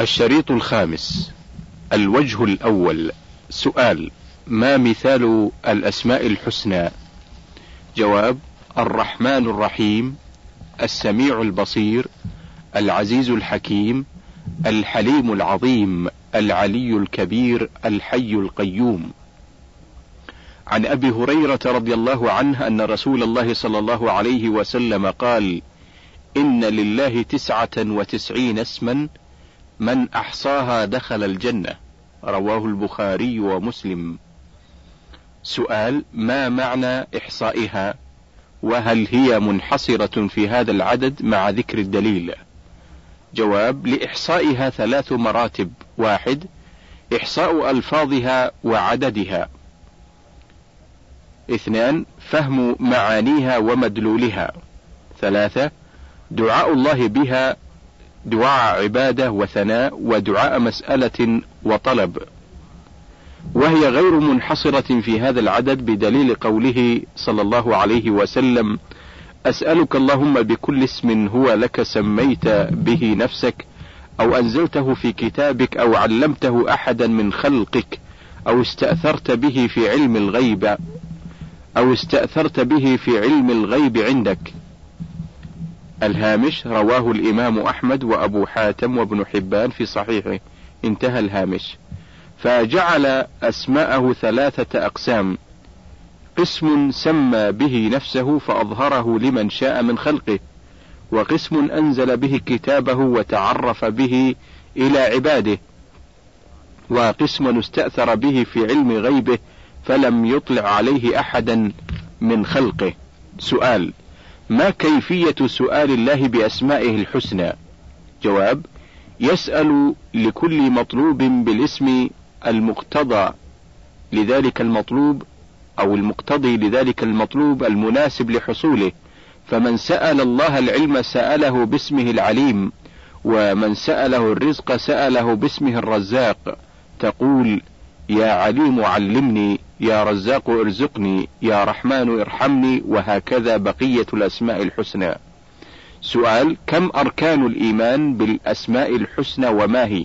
الشريط الخامس الوجه الأول سؤال ما مثال الأسماء الحسنى؟ جواب الرحمن الرحيم السميع البصير العزيز الحكيم الحليم العظيم العلي الكبير الحي القيوم. عن أبي هريرة رضي الله عنه أن رسول الله صلى الله عليه وسلم قال إن لله تسعة وتسعين اسما من أحصاها دخل الجنة. رواه البخاري ومسلم. سؤال ما معنى إحصائها؟ وهل هي منحصرة في هذا العدد مع ذكر الدليل؟ جواب لإحصائها ثلاث مراتب. واحد إحصاء ألفاظها وعددها. اثنان فهم معانيها ومدلولها. ثلاثة دعاء الله بها دعاء عبادة وثناء ودعاء مسألة وطلب وهي غير منحصرة في هذا العدد بدليل قوله صلى الله عليه وسلم أسألك اللهم بكل اسم هو لك سميت به نفسك أو أنزلته في كتابك أو علمته أحدا من خلقك أو استأثرت به في علم الغيب أو استأثرت به في علم الغيب عندك. الهامش رواه الإمام أحمد وأبو حاتم وابن حبان في صحيحه. انتهى الهامش. فجعل أسماءه ثلاثة أقسام. قسم سمى به نفسه فأظهره لمن شاء من خلقه. وقسم أنزل به كتابه وتعرف به إلى عباده. وقسم استأثر به في علم غيبه فلم يطلع عليه أحدا من خلقه. سؤال: ما كيفية سؤال الله بأسمائه الحسنى؟ جواب: يسأل لكل مطلوب بالاسم المقتضى لذلك المطلوب أو المقتضي لذلك المطلوب المناسب لحصوله، فمن سأل الله العلم سأله باسمه العليم، ومن سأله الرزق سأله باسمه الرزاق. تقول: يا عليم علمني يا رزاق ارزقني يا رحمن ارحمني وهكذا بقية الأسماء الحسنى. سؤال كم أركان الإيمان بالأسماء الحسنى وما هي؟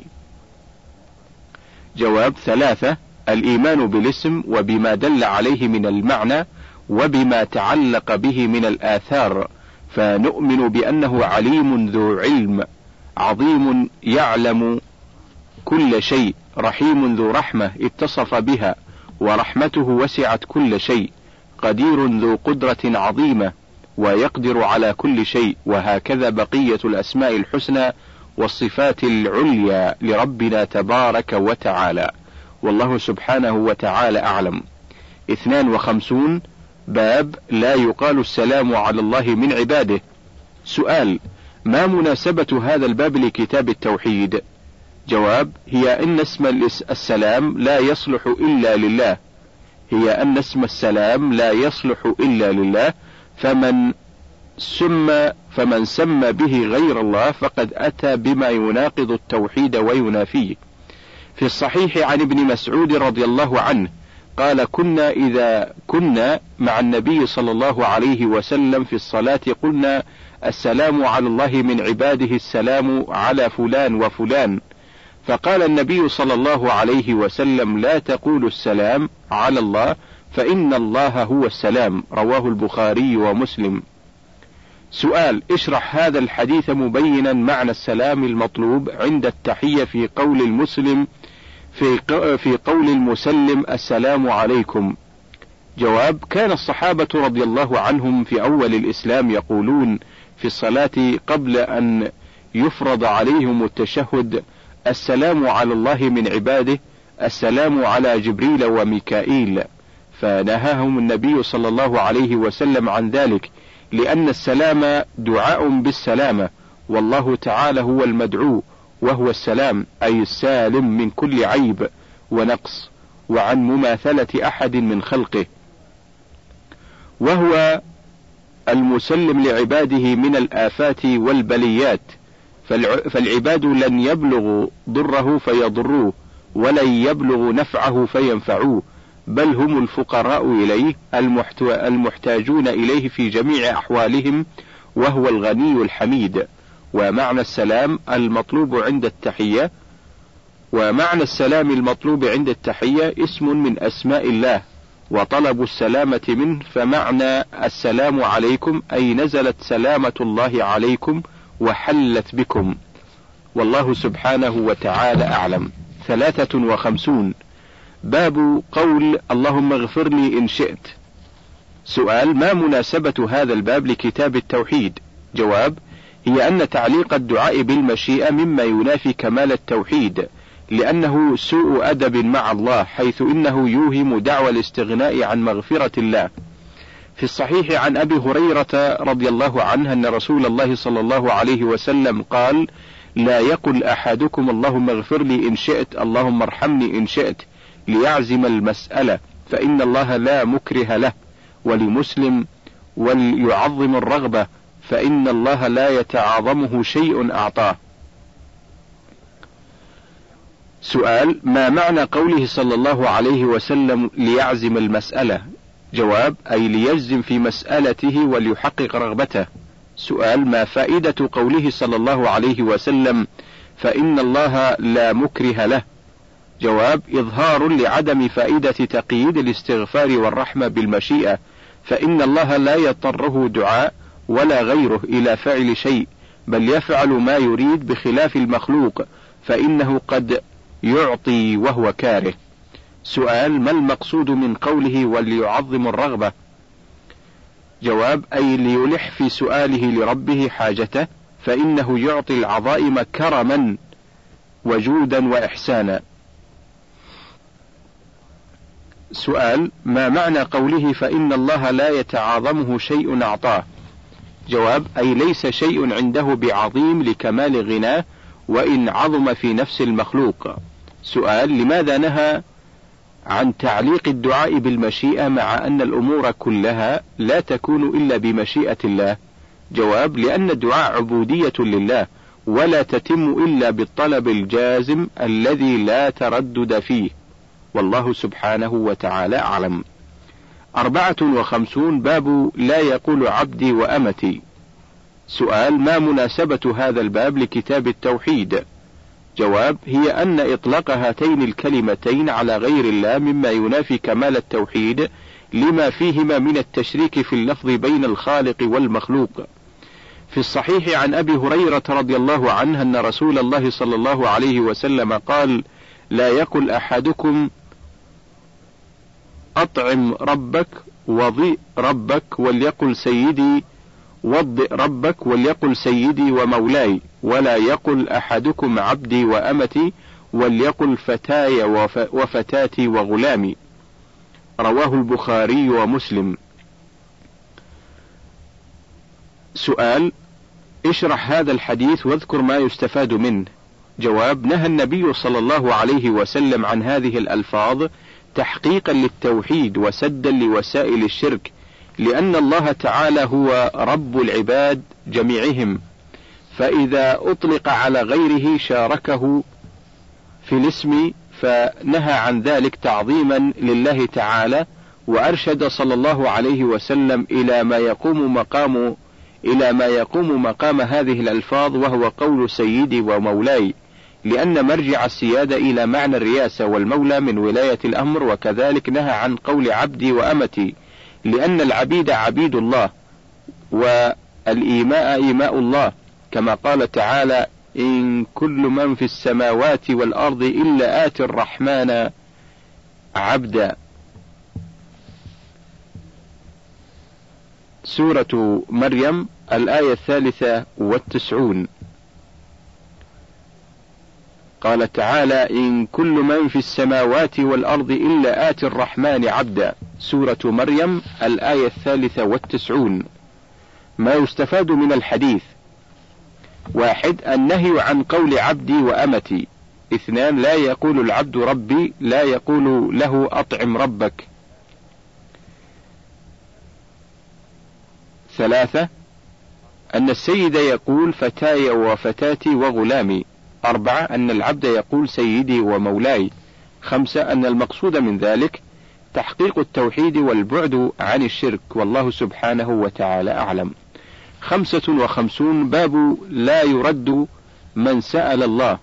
جواب ثلاثة الإيمان بالاسم وبما دل عليه من المعنى وبما تعلق به من الآثار فنؤمن بأنه عليم ذو علم عظيم يعلم كل شيء رحيم ذو رحمة اتصف بها. ورحمته وسعت كل شيء. قدير ذو قدرة عظيمة ويقدر على كل شيء. وهكذا بقية الأسماء الحسنى والصفات العليا لربنا تبارك وتعالى. والله سبحانه وتعالى أعلم. اثنان وخمسون باب لا يقال السلام على الله من عباده. سؤال ما مناسبة هذا الباب لكتاب التوحيد؟ جواب هي أن اسم السلام لا يصلح إلا لله. هي أن اسم السلام لا يصلح إلا لله. فمن سمى فمن سمى به غير الله فقد أتى بما يناقض التوحيد وينافيه. في الصحيح عن ابن مسعود رضي الله عنه قال كنا إذا كنا مع النبي صلى الله عليه وسلم في الصلاة قلنا السلام على الله من عباده السلام على فلان وفلان. فقال النبي صلى الله عليه وسلم لا تقولوا السلام على الله فإن الله هو السلام رواه البخاري ومسلم. سؤال اشرح هذا الحديث مبينا معنى السلام المطلوب عند التحية في قول المسلم في في قول المسلم السلام عليكم. جواب كان الصحابة رضي الله عنهم في أول الإسلام يقولون في الصلاة قبل أن يفرض عليهم التشهد السلام على الله من عباده السلام على جبريل وميكائيل. فنهاهم النبي صلى الله عليه وسلم عن ذلك لأن السلام دعاء بالسلامة والله تعالى هو المدعو وهو السلام أي السالم من كل عيب ونقص وعن مماثلة أحد من خلقه. وهو المسلم لعباده من الآفات والبليات. فالعباد لن يبلغوا ضره فيضروه ولن يبلغوا نفعه فينفعوه بل هم الفقراء إليه المحتاجون إليه في جميع أحوالهم وهو الغني الحميد. ومعنى السلام المطلوب عند التحية ومعنى السلام المطلوب عند التحية اسم من أسماء الله وطلب السلامة منه فمعنى السلام عليكم أي نزلت سلامة الله عليكم وحلت بكم. والله سبحانه وتعالى أعلم. ثلاثة وخمسون. باب قول اللهم اغفر لي إن شئت. سؤال ما مناسبة هذا الباب لكتاب التوحيد؟ جواب هي أن تعليق الدعاء بالمشيئة مما ينافي كمال التوحيد لأنه سوء أدب مع الله حيث إنه يوهم دعوى الاستغناء عن مغفرة الله. في الصحيح عن أبي هريرة رضي الله عنه أن رسول الله صلى الله عليه وسلم قال لا يقل أحدكم اللهم اغفر لي إن شئت اللهم ارحمني إن شئت ليعزم المسألة فإن الله لا مكره له ولمسلم وليعظم الرغبة فإن الله لا يتعاظمه شيء أعطاه. سؤال ما معنى قوله صلى الله عليه وسلم ليعزم المسألة؟ جواب أي ليجزم في مسألته وليحقق رغبته. سؤال ما فائدة قوله صلى الله عليه وسلم فإن الله لا مكره له؟ جواب إظهار لعدم فائدة تقييد الاستغفار والرحمة بالمشيئة فإن الله لا يضطره دعاء ولا غيره إلى فعل شيء بل يفعل ما يريد بخلاف المخلوق فإنه قد يعطي وهو كاره. سؤال ما المقصود من قوله وليعظم الرغبة؟ جواب أي ليلح في سؤاله لربه حاجته فإنه يعطي العظائم كرما وجودا وإحسانا. سؤال ما معنى قوله فإن الله لا يتعاظمه شيء أعطاه؟ جواب أي ليس شيء عنده بعظيم لكمال غناه وإن عظم في نفس المخلوق. سؤال لماذا نهى عن تعليق الدعاء بالمشيئة مع أن الأمور كلها لا تكون إلا بمشيئة الله. جواب لأن الدعاء عبودية لله ولا تتم إلا بالطلب الجازم الذي لا تردد فيه. والله سبحانه وتعالى أعلم. أربعة وخمسون باب لا يقول عبدي وأمتي. سؤال ما مناسبة هذا الباب لكتاب التوحيد؟ جواب هي أن إطلاق هاتين الكلمتين على غير الله مما ينافي كمال التوحيد لما فيهما من التشريك في اللفظ بين الخالق والمخلوق. في الصحيح عن أبي هريرة رضي الله عنه أن رسول الله صلى الله عليه وسلم قال: لا يقل أحدكم أطعم ربك وضيء ربك وليقل سيدي وضئ ربك وليقل سيدي ومولاي ولا يقل أحدكم عبدي وأمتي وليقل فتاي وفتاتي وغلامي. رواه البخاري ومسلم. سؤال اشرح هذا الحديث واذكر ما يستفاد منه. جواب نهى النبي صلى الله عليه وسلم عن هذه الألفاظ تحقيقا للتوحيد وسدا لوسائل الشرك لأن الله تعالى هو رب العباد جميعهم فإذا أطلق على غيره شاركه في الاسم فنهى عن ذلك تعظيما لله تعالى وأرشد صلى الله عليه وسلم إلى ما يقوم مقام إلى ما يقوم مقام هذه الألفاظ وهو قول سيدي ومولاي لأن مرجع السيادة إلى معنى الرياسة والمولى من ولاية الأمر وكذلك نهى عن قول عبدي وأمتي. لأن العبيد عبيد الله والإيماء إيماء الله كما قال تعالى إن كل من في السماوات والأرض إلا آتي الرحمن عبدا. سورة مريم الآية الثالثة والتسعون. قال تعالى إن كل من في السماوات والأرض إلا آتي الرحمن عبدا. سورة مريم الآية الثالثة والتسعون. ما يستفاد من الحديث؟ واحد النهي عن قول عبدي وأمتي. اثنان لا يقول العبد ربي لا يقول له أطعم ربك. ثلاثة أن السيد يقول فتاي وفتاتي وغلامي. أربعة أن العبد يقول سيدي ومولاي. خمسة أن المقصود من ذلك تحقيق التوحيد والبعد عن الشرك والله سبحانه وتعالى أعلم. خمسة وخمسون باب لا يرد من سأل الله.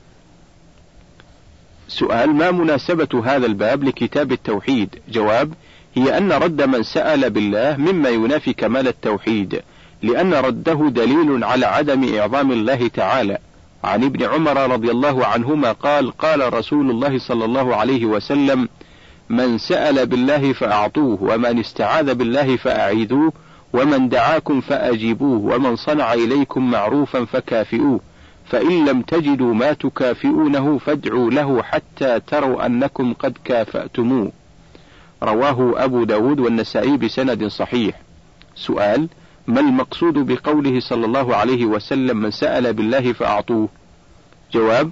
سؤال ما مناسبة هذا الباب لكتاب التوحيد؟ جواب هي أن رد من سأل بالله مما ينافي كمال التوحيد لأن رده دليل على عدم إعظام الله تعالى. عن ابن عمر رضي الله عنهما قال قال رسول الله صلى الله عليه وسلم من سأل بالله فأعطوه ومن استعاذ بالله فأعيذوه ومن دعاكم فأجيبوه ومن صنع إليكم معروفا فكافئوه فإن لم تجدوا ما تكافئونه فادعوا له حتى تروا أنكم قد كافأتموه. رواه أبو داود والنسائي بسند صحيح. سؤال ما المقصود بقوله صلى الله عليه وسلم من سأل بالله فأعطوه؟ جواب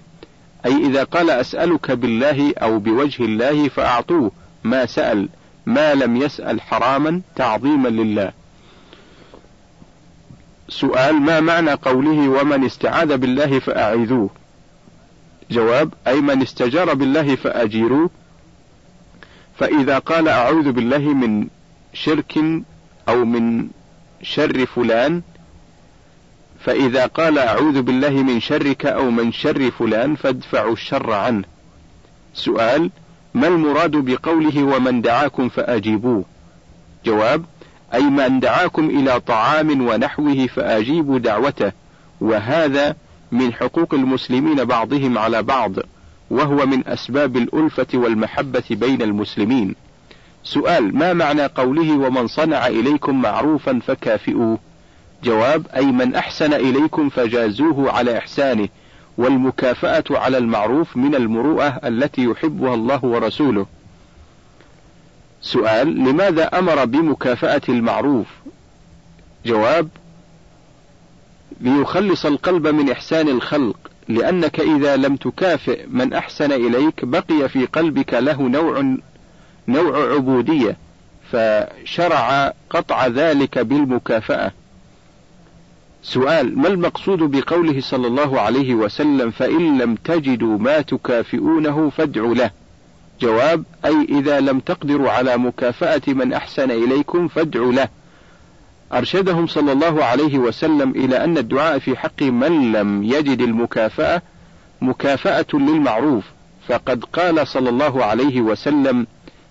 أي إذا قال أسألك بالله أو بوجه الله فأعطوه. ما سأل ما لم يسأل حراما تعظيما لله. سؤال ما معنى قوله ومن استعاذ بالله فأعيذوه؟ جواب أي من استجار بالله فأجيروه. فإذا قال أعوذ بالله من شرك أو من شر فلان فإذا قال أعوذ بالله من شرك أو من شر فلان فادفعوا الشر عنه. سؤال ما المراد بقوله ومن دعاكم فأجيبوه؟ جواب أي من دعاكم إلى طعام ونحوه فأجيبوا دعوته وهذا من حقوق المسلمين بعضهم على بعض وهو من أسباب الألفة والمحبة بين المسلمين. سؤال ما معنى قوله ومن صنع إليكم معروفا فكافئوه؟ جواب أي من أحسن إليكم فجازوه على إحسانه والمكافأة على المعروف من المروءة التي يحبها الله ورسوله. سؤال لماذا أمر بمكافأة المعروف؟ جواب ليخلص القلب من إحسان الخلق لأنك إذا لم تكافئ من أحسن إليك بقي في قلبك له نوع نوع عبودية فشرع قطع ذلك بالمكافأة. سؤال ما المقصود بقوله صلى الله عليه وسلم فإن لم تجدوا ما تكافئونه فادعوا له؟ جواب أي إذا لم تقدروا على مكافأة من أحسن إليكم فادعوا له. أرشدهم صلى الله عليه وسلم إلى أن الدعاء في حق من لم يجد المكافأة مكافأة للمعروف. فقد قال صلى الله عليه وسلم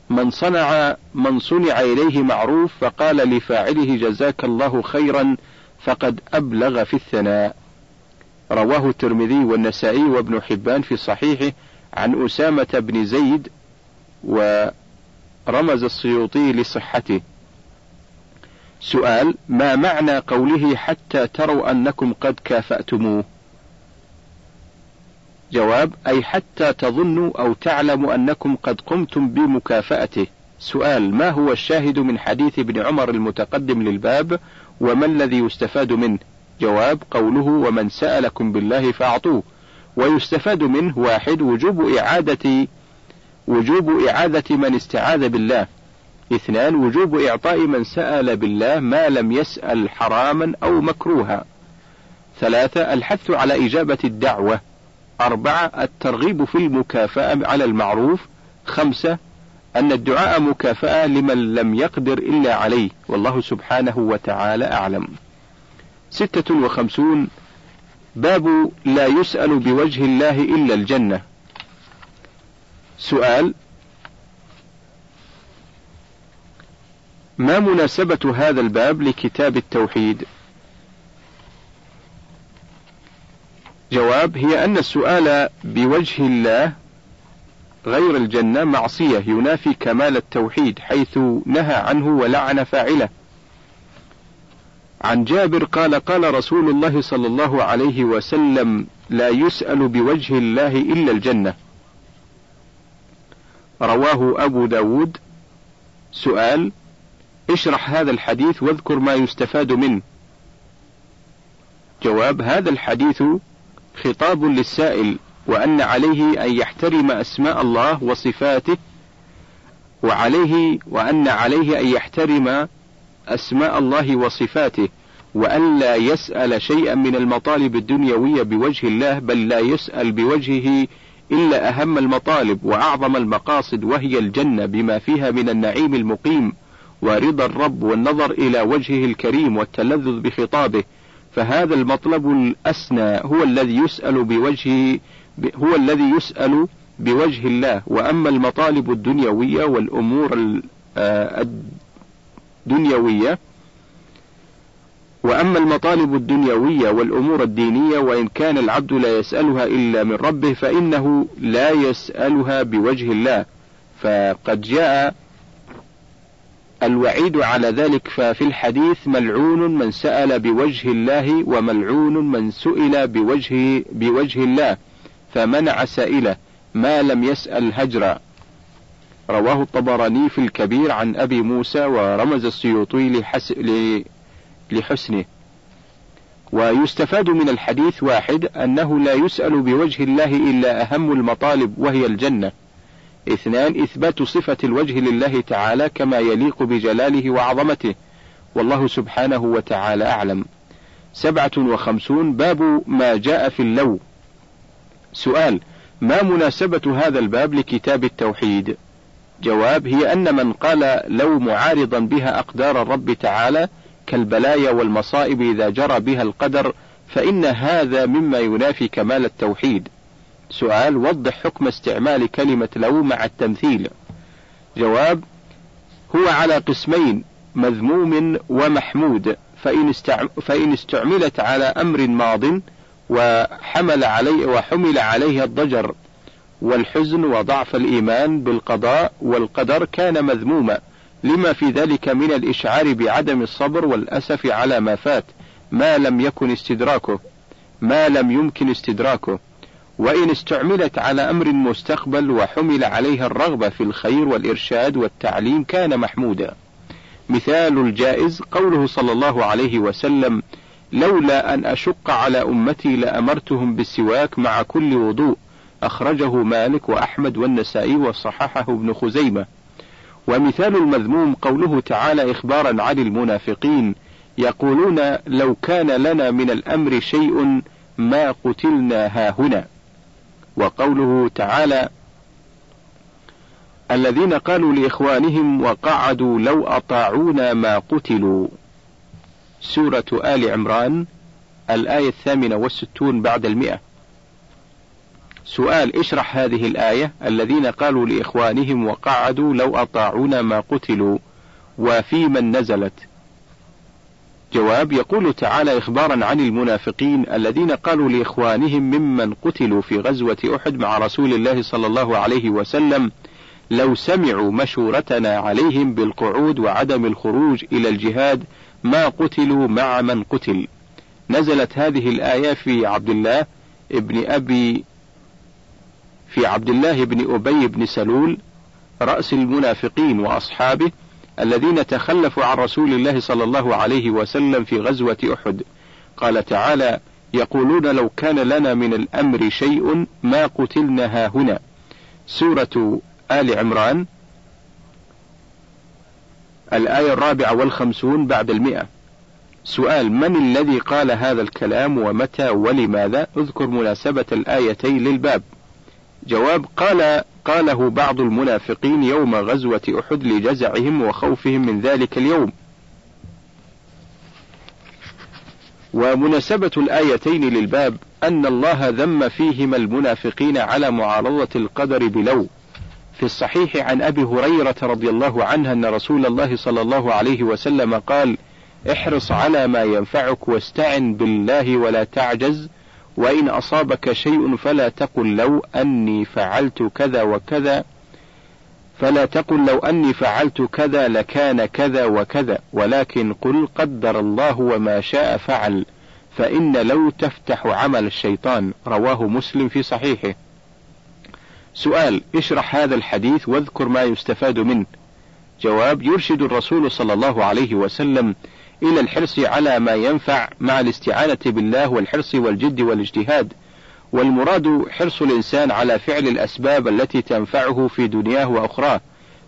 من صنع من صنع إليه معروف فقال لفاعله جزاك الله خيرا فقد أبلغ في الثناء. رواه الترمذي والنسائي وابن حبان في صحيحه عن أسامة بن زيد ورمز السيوطي لصحته. سؤال ما معنى قوله حتى تروا أنكم قد كافأتموه؟ جواب أي حتى تظنوا أو تعلموا أنكم قد قمتم بمكافأته. سؤال ما هو الشاهد من حديث ابن عمر المتقدم للباب وما الذي يستفاد منه؟ جواب قوله ومن سألكم بالله فأعطوه. ويستفاد منه واحد وجوب إعادة وجوب إعادة من استعاذ بالله. اثنان وجوب إعطاء من سأل بالله ما لم يسأل حراما أو مكروها. ثلاثة الحث على إجابة الدعوة. أربعة الترغيب في المكافأة على المعروف. خمسة أن الدعاء مكافأة لمن لم يقدر إلا عليه. والله سبحانه وتعالى أعلم. ستة وخمسون باب لا يسأل بوجه الله إلا الجنة. سؤال ما مناسبة هذا الباب لكتاب التوحيد؟ جواب هي أن السؤال بوجه الله غير الجنة معصية ينافي كمال التوحيد حيث نهى عنه ولعن فاعله. عن جابر قال قال رسول الله صلى الله عليه وسلم لا يسأل بوجه الله إلا الجنة. رواه أبو داود سؤال اشرح هذا الحديث واذكر ما يستفاد منه. جواب هذا الحديث خطاب للسائل وأن عليه أن يحترم أسماء الله وصفاته وعليه وأن عليه أن يحترم أسماء الله وصفاته وأن لا يسأل شيئا من المطالب الدنيوية بوجه الله بل لا يسأل بوجهه إلا أهم المطالب وأعظم المقاصد وهي الجنة بما فيها من النعيم المقيم ورضا الرب والنظر إلى وجهه الكريم والتلذذ بخطابه. فهذا المطلب الأسنى هو الذي يسأل بوجه هو الذي يسأل بوجه الله. وأما المطالب الدنيوية والأمور آه، الدنيوية وأما المطالب الدنيوية والأمور الدينية وإن كان العبد لا يسألها إلا من ربه فإنه لا يسألها بوجه الله. فقد جاء الوعيد على ذلك ففي الحديث ملعون من سأل بوجه الله وملعون من سئل بوجه بوجه الله فمنع سائله ما لم يسأل هجرا. رواه الطبراني في الكبير عن أبي موسى ورمز السيوطي لحس... لحسنه. ويستفاد من الحديث واحد أنه لا يسأل بوجه الله إلا أهم المطالب وهي الجنة. اثنان إثبات صفة الوجه لله تعالى كما يليق بجلاله وعظمته والله سبحانه وتعالى أعلم. سبعة وخمسون باب ما جاء في اللو. سؤال ما مناسبة هذا الباب لكتاب التوحيد؟ جواب هي أن من قال لو معارضا بها أقدار الرب تعالى كالبلايا والمصائب إذا جرى بها القدر فإن هذا مما ينافي كمال التوحيد. سؤال وضح حكم استعمال كلمة لو مع التمثيل. جواب هو على قسمين مذموم ومحمود فإن, فإن استعملت على أمر ماض وحمل عليه وحمل عليه الضجر والحزن وضعف الإيمان بالقضاء والقدر كان مذموما. لما في ذلك من الإشعار بعدم الصبر والأسف على ما فات ما لم يكن استدراكه ما لم يمكن استدراكه. وإن استعملت على أمر مستقبل وحمل عليها الرغبة في الخير والإرشاد والتعليم كان محمودا. مثال الجائز قوله صلى الله عليه وسلم لولا أن أشق على أمتي لأمرتهم بالسواك مع كل وضوء. أخرجه مالك وأحمد والنسائي وصححه ابن خزيمة. ومثال المذموم قوله تعالى إخبارا عن المنافقين يقولون لو كان لنا من الأمر شيء ما قتلنا هاهنا وقوله تعالى الذين قالوا لإخوانهم وقعدوا لو أطاعونا ما قتلوا. سورة آل عمران الآية الثامنة والستون بعد المئة. سؤال اشرح هذه الآية. الذين قالوا لإخوانهم وقعدوا لو أطاعونا ما قتلوا. وفي من نزلت. جواب يقول تعالى إخبارا عن المنافقين الذين قالوا لإخوانهم ممن قتلوا في غزوة أحد مع رسول الله صلى الله عليه وسلم لو سمعوا مشورتنا عليهم بالقعود وعدم الخروج إلى الجهاد ما قتلوا مع من قتل. نزلت هذه الآية في عبد الله ابن أبي في عبد الله بن أبي بن سلول رأس المنافقين وأصحابه الذين تخلفوا عن رسول الله صلى الله عليه وسلم في غزوة أحد. قال تعالى يقولون لو كان لنا من الأمر شيء ما قتلنا ها هنا. سورة آل عمران الآية الرابعة والخمسون بعد المئة. سؤال من الذي قال هذا الكلام ومتى ولماذا؟ اذكر مناسبة الآيتين للباب. جواب قال قاله بعض المنافقين يوم غزوة أحد لجزعهم وخوفهم من ذلك اليوم. ومناسبة الآيتين للباب أن الله ذم فيهما المنافقين على معارضة القدر بلو. في الصحيح عن أبي هريرة رضي الله عنه أن رسول الله صلى الله عليه وسلم قال احرص على ما ينفعك واستعن بالله ولا تعجز وإن أصابك شيء فلا تقل لو أني فعلت كذا وكذا فلا تقل لو أني فعلت كذا لكان كذا وكذا ولكن قل قدر الله وما شاء فعل فإن لو تفتح عمل الشيطان رواه مسلم في صحيحه. سؤال اشرح هذا الحديث واذكر ما يستفاد منه. جواب يرشد الرسول صلى الله عليه وسلم إلى الحرص على ما ينفع مع الاستعانة بالله والحرص والجد والاجتهاد. والمراد حرص الإنسان على فعل الأسباب التي تنفعه في دنياه وأخراه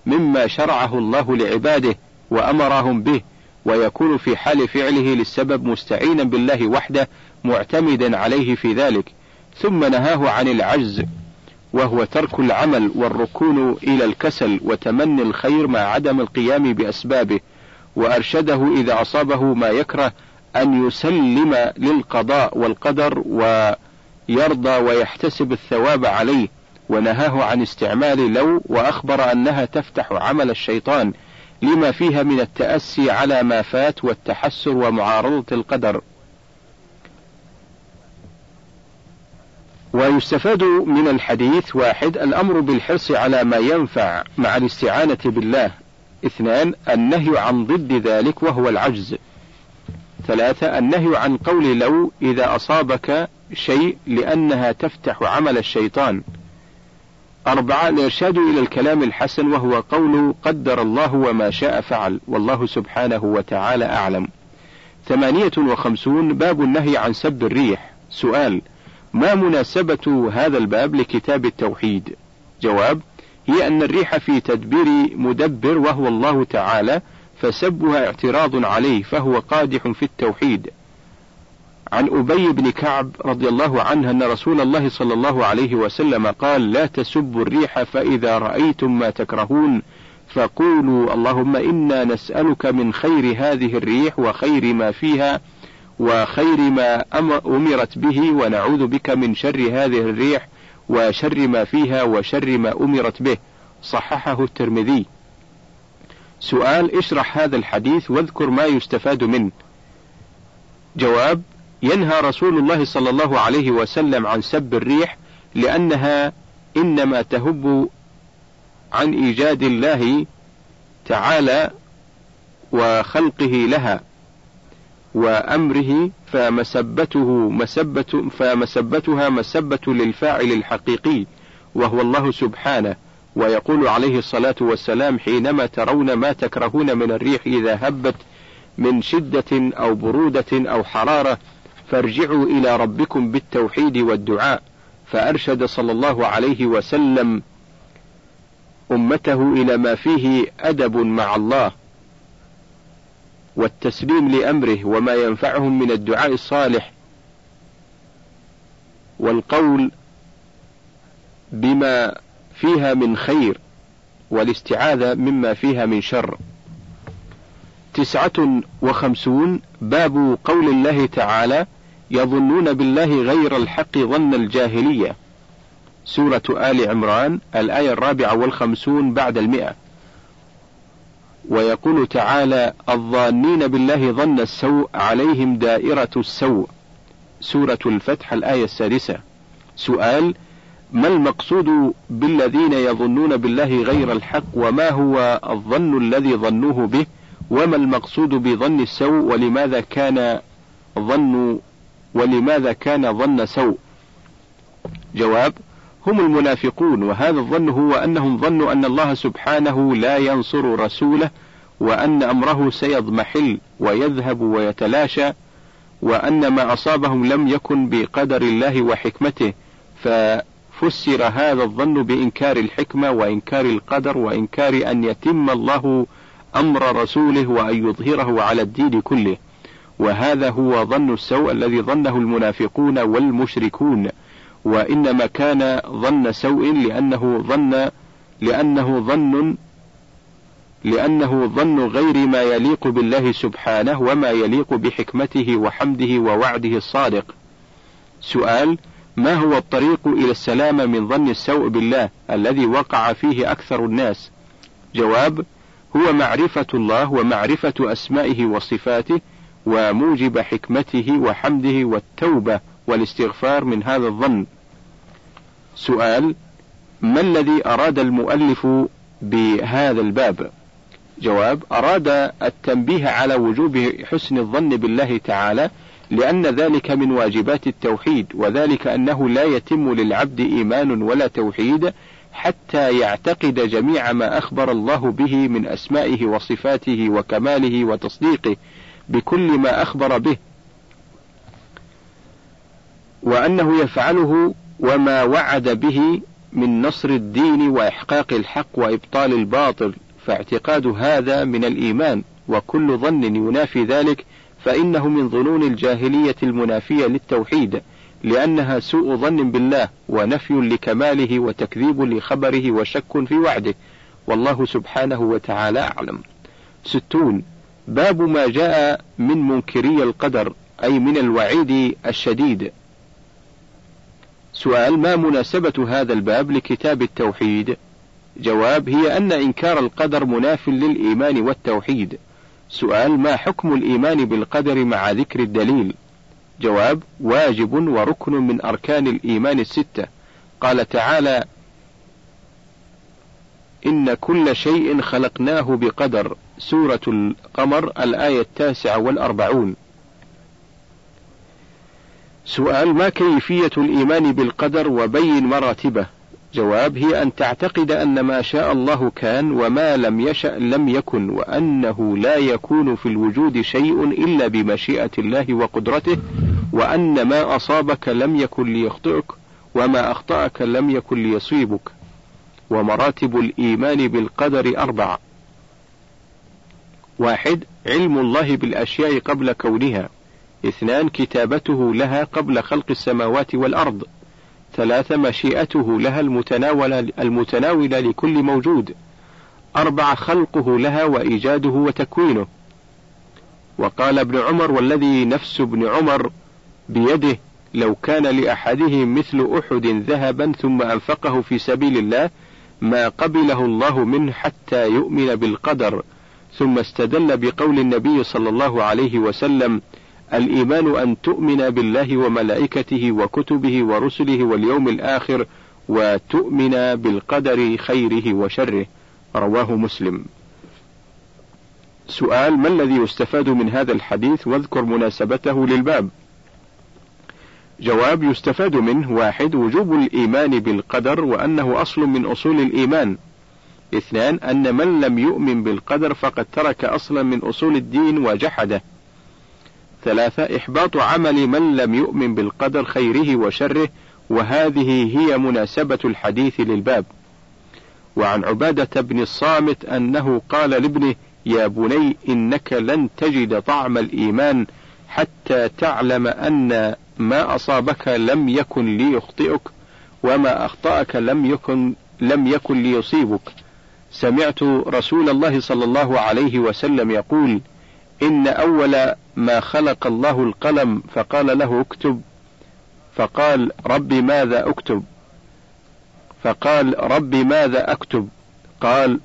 مما شرعه الله لعباده وأمرهم به ويكون في حال فعله للسبب مستعينا بالله وحده معتمدا عليه في ذلك. ثم نهاه عن العجز وهو ترك العمل والركون إلى الكسل وتمني الخير مع عدم القيام بأسبابه. وأرشده إذا أصابه ما يكره أن يسلم للقضاء والقدر ويرضى ويحتسب الثواب عليه ونهاه عن استعمال لو وأخبر أنها تفتح عمل الشيطان لما فيها من التأسي على ما فات والتحسر ومعارضة القدر. ويستفاد من الحديث واحد الأمر بالحرص على ما ينفع مع الاستعانة بالله. اثنان النهي عن ضد ذلك وهو العجز. ثلاثة النهي عن قول لو إذا أصابك شيء لأنها تفتح عمل الشيطان. أربعة الإرشاد إلى الكلام الحسن وهو قول قدر الله وما شاء فعل والله سبحانه وتعالى أعلم. ثمانية وخمسون باب النهي عن سب الريح. سؤال ما مناسبة هذا الباب لكتاب التوحيد؟ جواب هي أن الريح في تدبير مدبر وهو الله تعالى فسبها اعتراض عليه فهو قادح في التوحيد. عن أبي بن كعب رضي الله عنه أن رسول الله صلى الله عليه وسلم قال لا تسبوا الريح فإذا رأيتم ما تكرهون فقولوا اللهم إنا نسألك من خير هذه الريح وخير ما فيها وخير ما أمرت به ونعوذ بك من شر هذه الريح وشر ما فيها وشر ما أمرت به. صححه الترمذي. سؤال اشرح هذا الحديث واذكر ما يستفاد منه. جواب ينهى رسول الله صلى الله عليه وسلم عن سب الريح لأنها إنما تهب عن إيجاد الله تعالى وخلقه لها. وأمره فمسبته مسبة فمسبتها مسبة للفاعل الحقيقي وهو الله سبحانه ويقول عليه الصلاة والسلام حينما ترون ما تكرهون من الريح إذا هبت من شدة أو برودة أو حرارة فارجعوا إلى ربكم بالتوحيد والدعاء فأرشد صلى الله عليه وسلم أمته إلى ما فيه أدب مع الله. والتسليم لأمره وما ينفعهم من الدعاء الصالح والقول بما فيها من خير والاستعاذة مما فيها من شر. تسعة وخمسون باب قول الله تعالى يظنون بالله غير الحق ظن الجاهلية. سورة آل عمران الآية الرابعة والخمسون بعد المئة. ويقول تعالى الظانين بالله ظن السوء عليهم دائرة السوء. سورة الفتح الآية السادسة. سؤال ما المقصود بالذين يظنون بالله غير الحق وما هو الظن الذي ظنوه به؟ وما المقصود بظن السوء ولماذا كان ظن ولماذا كان ظن سوء؟ جواب هم المنافقون وهذا الظن هو أنهم ظنوا أن الله سبحانه لا ينصر رسوله وأن أمره سيضمحل ويذهب ويتلاشى وأن ما أصابهم لم يكن بقدر الله وحكمته ففسر هذا الظن بإنكار الحكمة وإنكار القدر وإنكار أن يتم الله أمر رسوله وأن يظهره على الدين كله. وهذا هو ظن السوء الذي ظنه المنافقون والمشركون. وإنما كان ظن سوء لأنه ظن لأنه ظن لأنه ظن غير ما يليق بالله سبحانه وما يليق بحكمته وحمده ووعده الصادق. سؤال: ما هو الطريق إلى السلامة من ظن السوء بالله الذي وقع فيه أكثر الناس؟ جواب: هو معرفة الله ومعرفة أسمائه وصفاته وموجب حكمته وحمده والتوبة والاستغفار من هذا الظن. سؤال: ما الذي أراد المؤلف بهذا الباب؟ جواب: أراد التنبيه على وجوب حسن الظن بالله تعالى لأن ذلك من واجبات التوحيد وذلك أنه لا يتم للعبد إيمان ولا توحيد حتى يعتقد جميع ما أخبر الله به من أسمائه وصفاته وكماله وتصديقه بكل ما أخبر به وأنه يفعله وما وعد به من نصر الدين وإحقاق الحق وإبطال الباطل فاعتقاد هذا من الإيمان وكل ظن ينافي ذلك فإنه من ظنون الجاهلية المنافية للتوحيد لأنها سوء ظن بالله ونفي لكماله وتكذيب لخبره وشك في وعده. والله سبحانه وتعالى أعلم. ستون باب ما جاء من منكري القدر أي من الوعيد الشديد. سؤال ما مناسبة هذا الباب لكتاب التوحيد؟ جواب هي أن إنكار القدر مناف للإيمان والتوحيد. سؤال ما حكم الإيمان بالقدر مع ذكر الدليل؟ جواب واجب وركن من أركان الإيمان الستة. قال تعالى إن كل شيء خلقناه بقدر. سورة القمر الآية التاسعة والأربعون. سؤال ما كيفية الإيمان بالقدر وبين مراتبه؟ جواب هي أن تعتقد أن ما شاء الله كان وما لم يشأ لم يكن وأنه لا يكون في الوجود شيء إلا بمشيئة الله وقدرته وأن ما أصابك لم يكن ليخطئك وما أخطأك لم يكن ليصيبك. ومراتب الإيمان بالقدر أربعة. واحد علم الله بالأشياء قبل كونها. اثنان كتابته لها قبل خلق السماوات والأرض ثلاثة مشيئته لها المتناولة, المتناولة لكل موجود أربعة خلقه لها وإيجاده وتكوينه. وقال ابن عمر والذي نفس ابن عمر بيده لو كان لأحدهم مثل أحد ذهبا ثم أنفقه في سبيل الله ما قبله الله منه حتى يؤمن بالقدر ثم استدل بقول النبي صلى الله عليه وسلم الإيمان أن تؤمن بالله وملائكته وكتبه ورسله واليوم الآخر وتؤمن بالقدر خيره وشره. رواه مسلم. سؤال ما الذي يستفاد من هذا الحديث؟ واذكر مناسبته للباب. جواب يستفاد منه واحد وجوب الإيمان بالقدر وأنه أصل من أصول الإيمان. اثنان أن من لم يؤمن بالقدر فقد ترك أصلا من أصول الدين وجحده. ثلاثة إحباط عمل من لم يؤمن بالقدر خيره وشره وهذه هي مناسبة الحديث للباب. وعن عبادة بن الصامت أنه قال لابنه يا بني إنك لن تجد طعم الإيمان حتى تعلم أن ما أصابك لم يكن ليخطئك وما أخطأك لم يكن لم يكن ليصيبك. سمعت رسول الله صلى الله عليه وسلم يقول إن أول ما خلق الله القلم فقال له اكتب. فقال رب ماذا أكتب؟ فقال رب ماذا أكتب؟ قال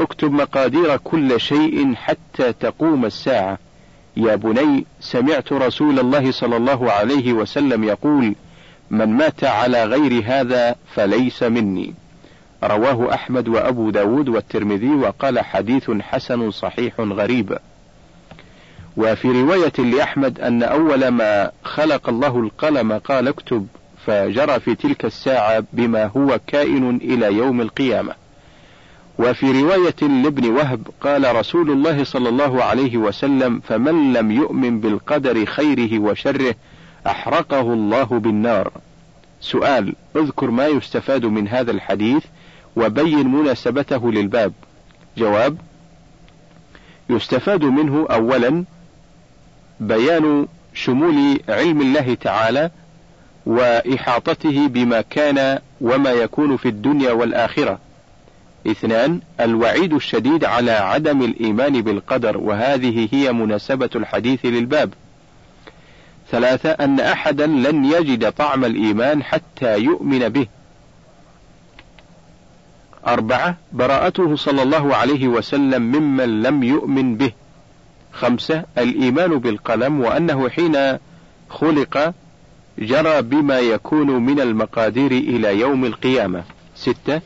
اكتب مقادير كل شيء حتى تقوم الساعة. يا بني سمعت رسول الله صلى الله عليه وسلم يقول من مات على غير هذا فليس مني. رواه أحمد وأبو داود والترمذي وقال حديث حسن صحيح غريب. وفي رواية لأحمد أن أول ما خلق الله القلم قال اكتب فجرى في تلك الساعة بما هو كائن إلى يوم القيامة. وفي رواية لابن وهب قال رسول الله صلى الله عليه وسلم فمن لم يؤمن بالقدر خيره وشره أحرقه الله بالنار. سؤال اذكر ما يستفاد من هذا الحديث وبين مناسبته للباب. جواب يستفاد منه أولا بيان شمول علم الله تعالى وإحاطته بما كان وما يكون في الدنيا والآخرة. اثنان الوعيد الشديد على عدم الإيمان بالقدر وهذه هي مناسبة الحديث للباب. ثلاثة أن أحدا لن يجد طعم الإيمان حتى يؤمن به. أربعة براءته صلى الله عليه وسلم ممن لم يؤمن به. خمسة الإيمان بالقلم وأنه حين خلق جرى بما يكون من المقادير إلى يوم القيامة. ستة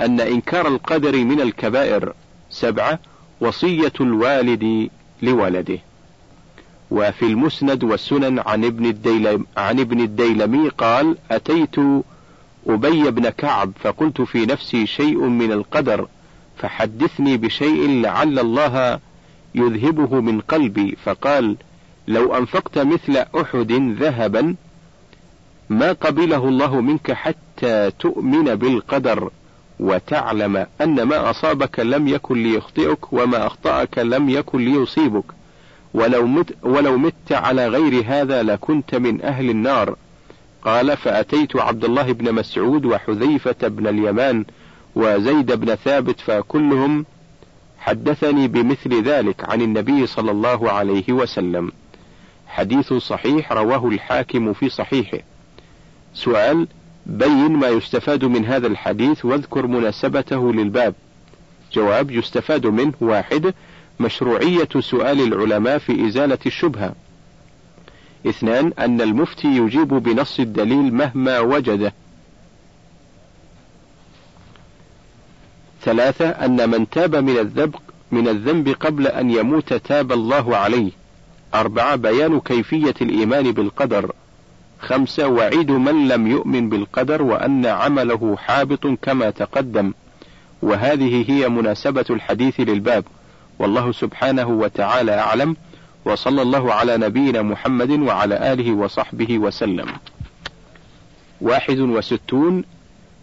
أن إنكار القدر من الكبائر. سبعة وصية الوالد لولده. وفي المسند والسنن عن ابن الديلم عن ابن الديلمي قال أتيت أبي بن كعب فقلت في نفسي شيء من القدر فحدثني بشيء لعل الله يذهبه من قلبي فقال لو أنفقت مثل أحد ذهبا ما قبله الله منك حتى تؤمن بالقدر وتعلم أن ما أصابك لم يكن ليخطئك وما أخطأك لم يكن ليصيبك. ولو مت, ولو مت على غير هذا لكنت من أهل النار. قال فأتيت عبد الله بن مسعود وحذيفة بن اليمان وزيد بن ثابت فكلهم حدثني بمثل ذلك عن النبي صلى الله عليه وسلم. حديث صحيح رواه الحاكم في صحيحه. سؤال بين ما يستفاد من هذا الحديث واذكر مناسبته للباب. جواب يستفاد منه. واحد مشروعية سؤال العلماء في إزالة الشبهة. اثنان أن المفتي يجيب بنص الدليل مهما وجده. ثلاثة أن من تاب من الذنب من الذنب قبل أن يموت تاب الله عليه. أربعة بيان كيفية الإيمان بالقدر. خمسة وعيد من لم يؤمن بالقدر وأن عمله حابط كما تقدم. وهذه هي مناسبة الحديث للباب. والله سبحانه وتعالى أعلم. وصلى الله على نبينا محمد وعلى آله وصحبه وسلم. واحد وستون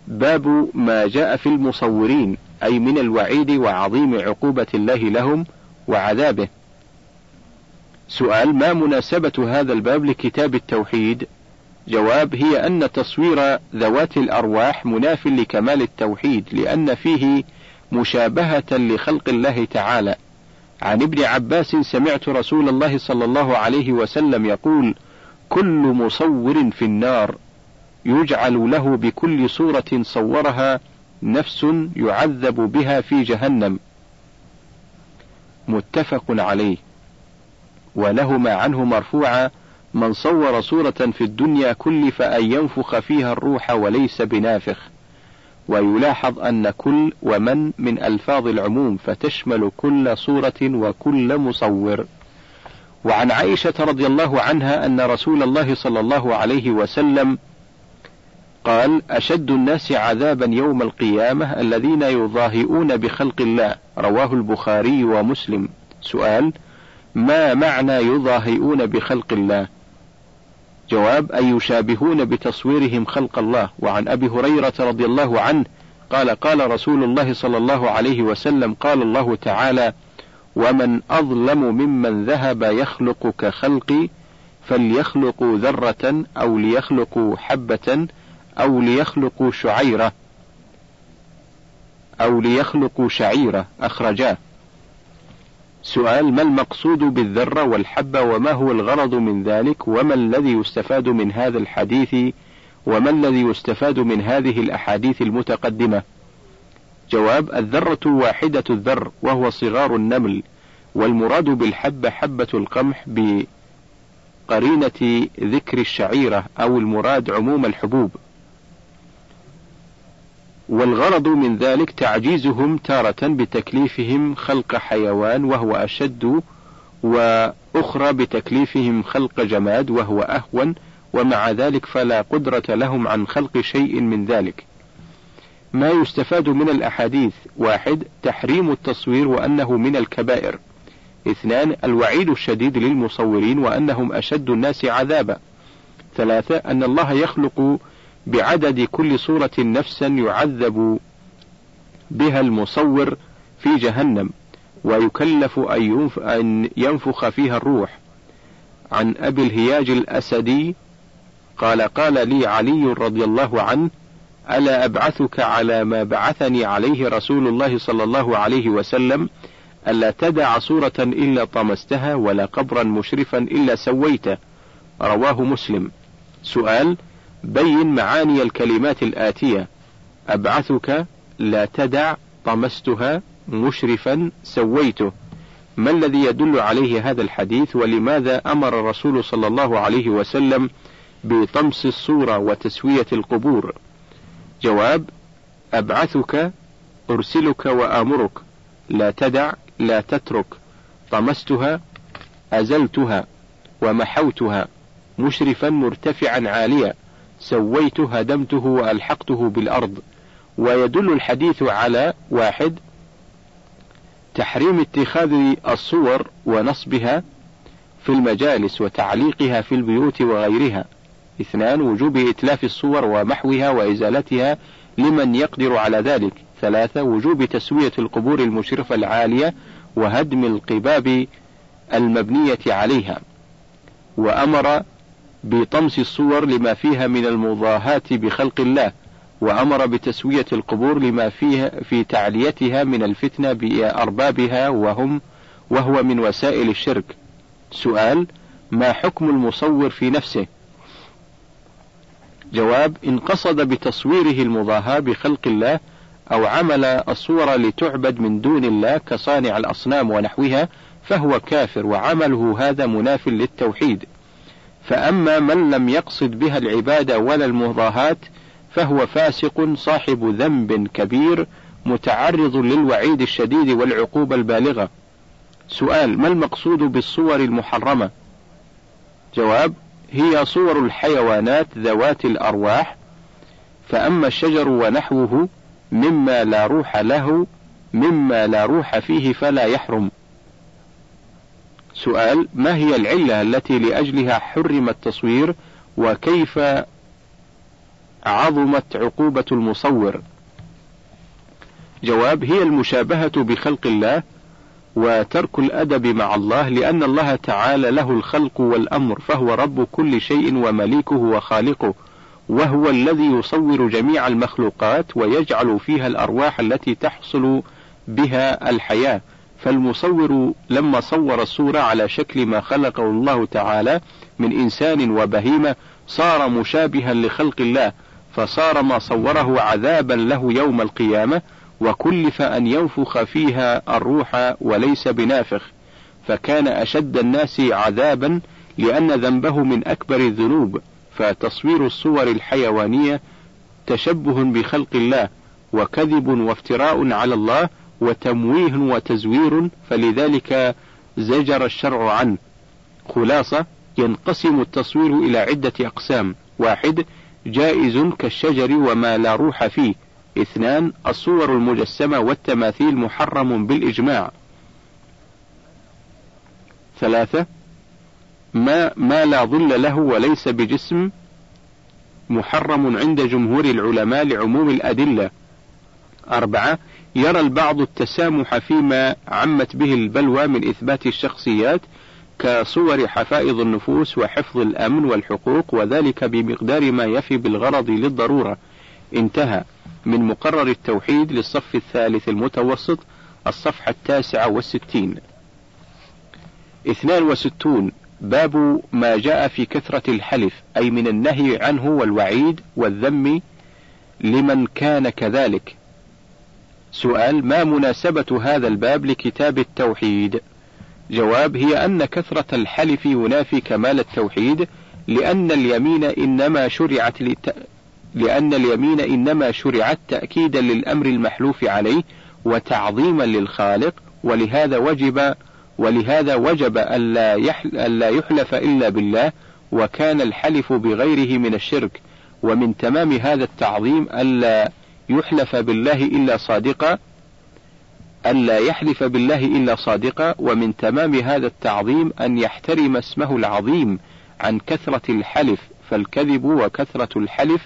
باب ما جاء في المصورين. أي من الوعيد وعظيم عقوبة الله لهم وعذابه. سؤال ما مناسبة هذا الباب لكتاب التوحيد؟ جواب هي أن تصوير ذوات الأرواح مناف لكمال التوحيد لأن فيه مشابهة لخلق الله تعالى. عن ابن عباس سمعت رسول الله صلى الله عليه وسلم يقول كل مصور في النار يجعل له بكل صورة صورها نفس يعذب بها في جهنم. متفق عليه. ولهما عنه مرفوعا من صور صورة في الدنيا كلف أن ينفخ فيها الروح وليس بنافخ. ويلاحظ أن كل ومن من ألفاظ العموم فتشمل كل صورة وكل مصور. وعن عائشة رضي الله عنها أن رسول الله صلى الله عليه وسلم قال أشد الناس عذابا يوم القيامة الذين يضاهئون بخلق الله. رواه البخاري ومسلم. سؤال ما معنى يضاهئون بخلق الله؟ جواب أي يشابهون بتصويرهم خلق الله. وعن أبي هريرة رضي الله عنه قال قال رسول الله صلى الله عليه وسلم قال الله تعالى ومن أظلم ممن ذهب يخلق كخلقي فليخلقوا ذرة أو ليخلقوا حبة أو ليخلقوا شعيرة. أو ليخلقوا شعيرة. أخرجاه. سؤال ما المقصود بالذرة والحبة وما هو الغرض من ذلك؟ وما الذي يستفاد من هذا الحديث؟ وما الذي يستفاد من هذه الأحاديث المتقدمة؟ جواب الذرة واحدة الذر وهو صغار النمل والمراد بالحبة حبة القمح بقرينة ذكر الشعيرة أو المراد عموم الحبوب. والغرض من ذلك تعجيزهم تارة بتكليفهم خلق حيوان وهو أشد وأخرى بتكليفهم خلق جماد وهو أهون ومع ذلك فلا قدرة لهم عن خلق شيء من ذلك. ما يستفاد من الأحاديث: واحد تحريم التصوير وأنه من الكبائر. اثنان الوعيد الشديد للمصورين وأنهم أشد الناس عذابا. ثلاثة أن الله يخلق بعدد كل صورة نفسا يعذب بها المصور في جهنم ويكلف أن ينفخ فيها الروح. عن أبي الهياج الأسدي قال قال لي علي رضي الله عنه ألا أبعثك على ما بعثني عليه رسول الله صلى الله عليه وسلم ألا تدع صورة إلا طمستها ولا قبرا مشرفا إلا سويته. رواه مسلم. سؤال بين معاني الكلمات الآتية. أبعثك لا تدع طمستها مشرفا سويته. ما الذي يدل عليه هذا الحديث؟ ولماذا أمر الرسول صلى الله عليه وسلم بطمس الصورة وتسوية القبور؟ جواب أبعثك أرسلك وآمرك. لا تدع لا تترك. طمستها أزلتها. ومحوتها. مشرفا مرتفعا عاليا. سويته هدمته وألحقته بالأرض. ويدل الحديث على واحد تحريم اتخاذ الصور ونصبها في المجالس وتعليقها في البيوت وغيرها. اثنان وجوب إتلاف الصور ومحوها وإزالتها لمن يقدر على ذلك. ثلاثة وجوب تسوية القبور المشرفة العالية وهدم القباب المبنية عليها. وأمر بطمس الصور لما فيها من المضاهاة بخلق الله وأمر بتسوية القبور لما فيها في تعليتها من الفتنة بأربابها وهم وهو من وسائل الشرك. سؤال: ما حكم المصور في نفسه؟ جواب: إن قصد بتصويره المضاهاة بخلق الله أو عمل الصور لتعبد من دون الله كصانع الأصنام ونحوها فهو كافر وعمله هذا مناف للتوحيد. فأما من لم يقصد بها العبادة ولا المضاهاة فهو فاسق صاحب ذنب كبير متعرض للوعيد الشديد والعقوبة البالغة. سؤال: ما المقصود بالصور المحرمة؟ جواب: هي صور الحيوانات ذوات الأرواح، فأما الشجر ونحوه مما لا روح له مما لا روح فيه فلا يحرم. سؤال: ما هي العلة التي لأجلها حرم التصوير وكيف عظمت عقوبة المصور؟ جواب: هي المشابهة بخلق الله وترك الأدب مع الله لأن الله تعالى له الخلق والأمر فهو رب كل شيء ومليكه وخالقه وهو الذي يصور جميع المخلوقات ويجعل فيها الأرواح التي تحصل بها الحياة فالمصور لما صور الصورة على شكل ما خلقه الله تعالى من إنسان وبهيمة صار مشابها لخلق الله فصار ما صوره عذابا له يوم القيامة وكلف أن ينفخ فيها الروح وليس بنافخ. فكان أشد الناس عذابا لأن ذنبه من أكبر الذنوب. فتصوير الصور الحيوانية تشبه بخلق الله وكذب وافتراء على الله وتمويه وتزوير فلذلك زجر الشرع عنه. خلاصة ينقسم التصوير إلى عدة أقسام. واحد جائز كالشجر وما لا روح فيه. اثنان الصور المجسمة والتماثيل محرم بالإجماع. ثلاثة ما ما لا ظل له وليس بجسم محرم عند جمهور العلماء لعموم الأدلة. أربعة يرى البعض التسامح فيما عمت به البلوى من إثبات الشخصيات كصور حفائظ النفوس وحفظ الأمن والحقوق وذلك بمقدار ما يفي بالغرض للضرورة. انتهى. من مقرر التوحيد للصف الثالث المتوسط الصفحة التاسعة والستين. اثنان وستون. باب ما جاء في كثرة الحلف أي من النهي عنه والوعيد والذم لمن كان كذلك. سؤال ما مناسبة هذا الباب لكتاب التوحيد؟ جواب هي أن كثرة الحلف ينافي كمال التوحيد لأن اليمين إنما شرعت لت... لأن اليمين إنما شرعت تأكيدا للأمر المحلوف عليه وتعظيما للخالق ولهذا وجب ولهذا وجب ألا, يحل ألا يحلف إلا بالله وكان الحلف بغيره من الشرك. ومن تمام هذا التعظيم ألا يحلف بالله إلا صادقا ألا يحلف بالله إلا صادقا ومن تمام هذا التعظيم أن يحترم اسمه العظيم عن كثرة الحلف فالكذب وكثرة الحلف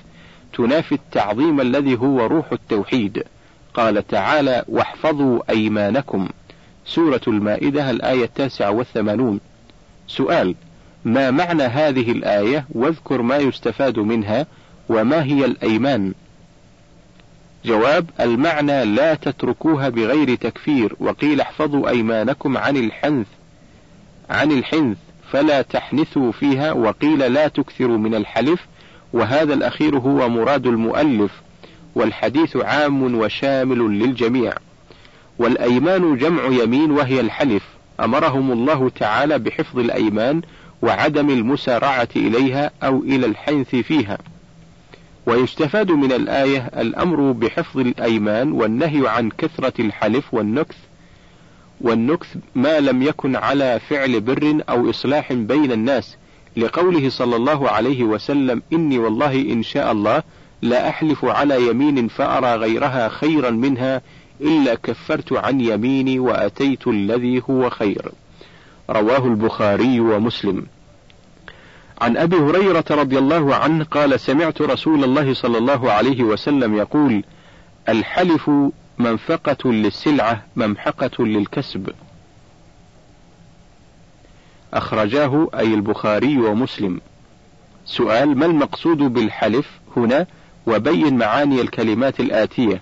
تنافي التعظيم الذي هو روح التوحيد. قال تعالى واحفظوا أيمانكم. سورة المائدة الآية التاسعة والثمانون. سؤال ما معنى هذه الآية؟ واذكر ما يستفاد منها وما هي الأيمان؟ جواب المعنى لا تتركوها بغير تكفير وقيل احفظوا أيمانكم عن الحنث عن الحنث فلا تحنثوا فيها وقيل لا تكثروا من الحلف وهذا الأخير هو مراد المؤلف والحديث عام وشامل للجميع. والأيمان جمع يمين وهي الحلف أمرهم الله تعالى بحفظ الأيمان وعدم المسارعة إليها أو إلى الحنث فيها. ويستفاد من الآية الأمر بحفظ الأيمان والنهي عن كثرة الحلف والنكث والنكث ما لم يكن على فعل بر أو إصلاح بين الناس لقوله صلى الله عليه وسلم إني والله إن شاء الله لا أحلف على يمين فأرى غيرها خيرا منها إلا كفرت عن يميني وأتيت الذي هو خير. رواه البخاري ومسلم. عن أبي هريرة رضي الله عنه قال سمعت رسول الله صلى الله عليه وسلم يقول الحلف منفقة للسلعة ممحقة للكسب. أخرجاه أي البخاري ومسلم. سؤال ما المقصود بالحلف هنا؟ وبين معاني الكلمات الآتية.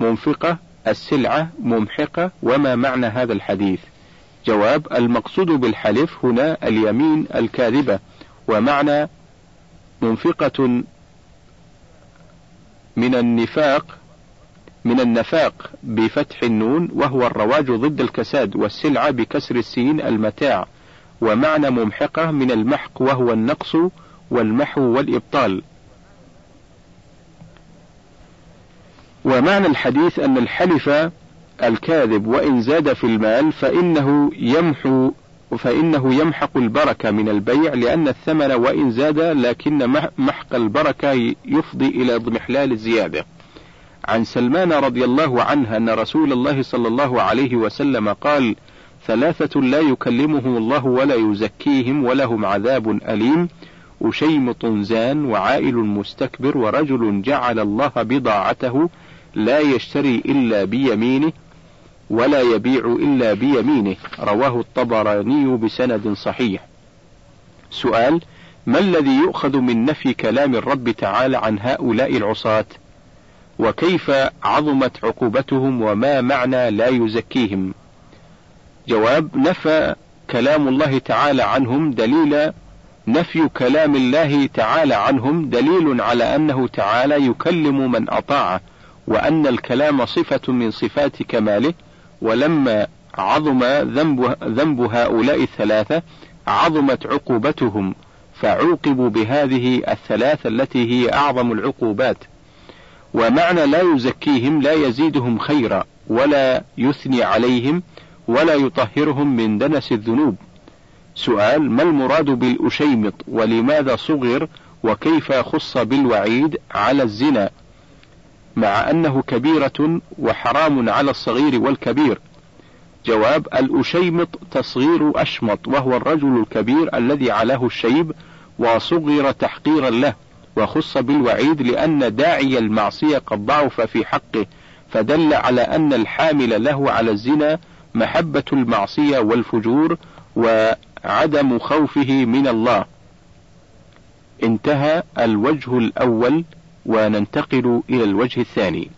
منفقة السلعة ممحقة وما معنى هذا الحديث؟ جواب المقصود بالحلف هنا اليمين الكاذبة ومعنى منفقة من النفاق من النفاق بفتح النون وهو الرواج ضد الكساد والسلعة بكسر السين المتاع ومعنى ممحقة من المحق وهو النقص والمحو والإبطال. ومعنى الحديث أن الحلف الكاذب وإن زاد في المال فإنه يمحو فإنه يمحق البركة من البيع لأن الثمن وإن زاد لكن محق البركة يفضي إلى اضمحلال الزيادة. عن سلمان رضي الله عنه أن رسول الله صلى الله عليه وسلم قال: ثلاثة لا يكلمهم الله ولا يزكيهم ولهم عذاب أليم أشيمط زان وعائل مستكبر ورجل جعل الله بضاعته لا يشتري إلا بيمينه ولا يبيع إلا بيمينه. رواه الطبراني بسند صحيح. سؤال ما الذي يؤخذ من نفي كلام الرب تعالى عن هؤلاء العصاة؟ وكيف عظمت عقوبتهم وما معنى لا يزكيهم؟ جواب نفى كلام الله تعالى عنهم دليل نفي كلام الله تعالى عنهم دليل على أنه تعالى يكلم من أطاعه وأن الكلام صفة من صفات كماله ولما عظم ذنب, ذنب هؤلاء الثلاثة عظمت عقوبتهم فعوقبوا بهذه الثلاثة التي هي أعظم العقوبات. ومعنى لا يزكيهم لا يزيدهم خيرا ولا يثني عليهم ولا يطهرهم من دنس الذنوب. سؤال ما المراد بالأشيمط؟ ولماذا صغر؟ وكيف خص بالوعيد على الزنا؟ مع أنه كبيرة وحرام على الصغير والكبير جواب الأشيمط تصغير أشمط وهو الرجل الكبير الذي علاه الشيب وصغر تحقيرا له وخص بالوعيد لأن داعي المعصية قد ضعف في حقه فدل على أن الحامل له على الزنا محبة المعصية والفجور وعدم خوفه من الله. انتهى الوجه الأول وننتقل إلى الوجه الثاني.